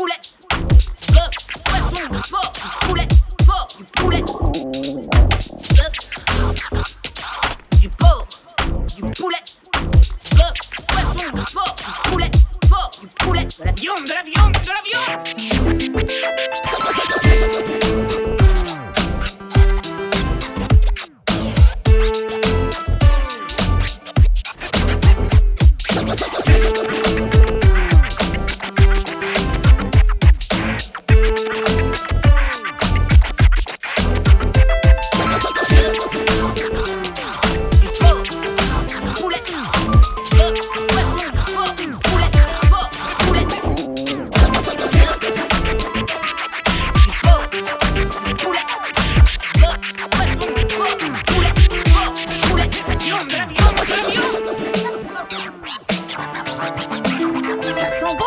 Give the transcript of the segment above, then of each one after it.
poulet,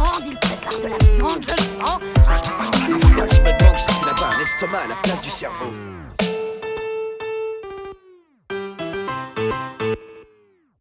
viande, il prépare de la viande, je le sens. Ah, ah, ah, je me demande s'il n'a pas un estomac à la place du cerveau.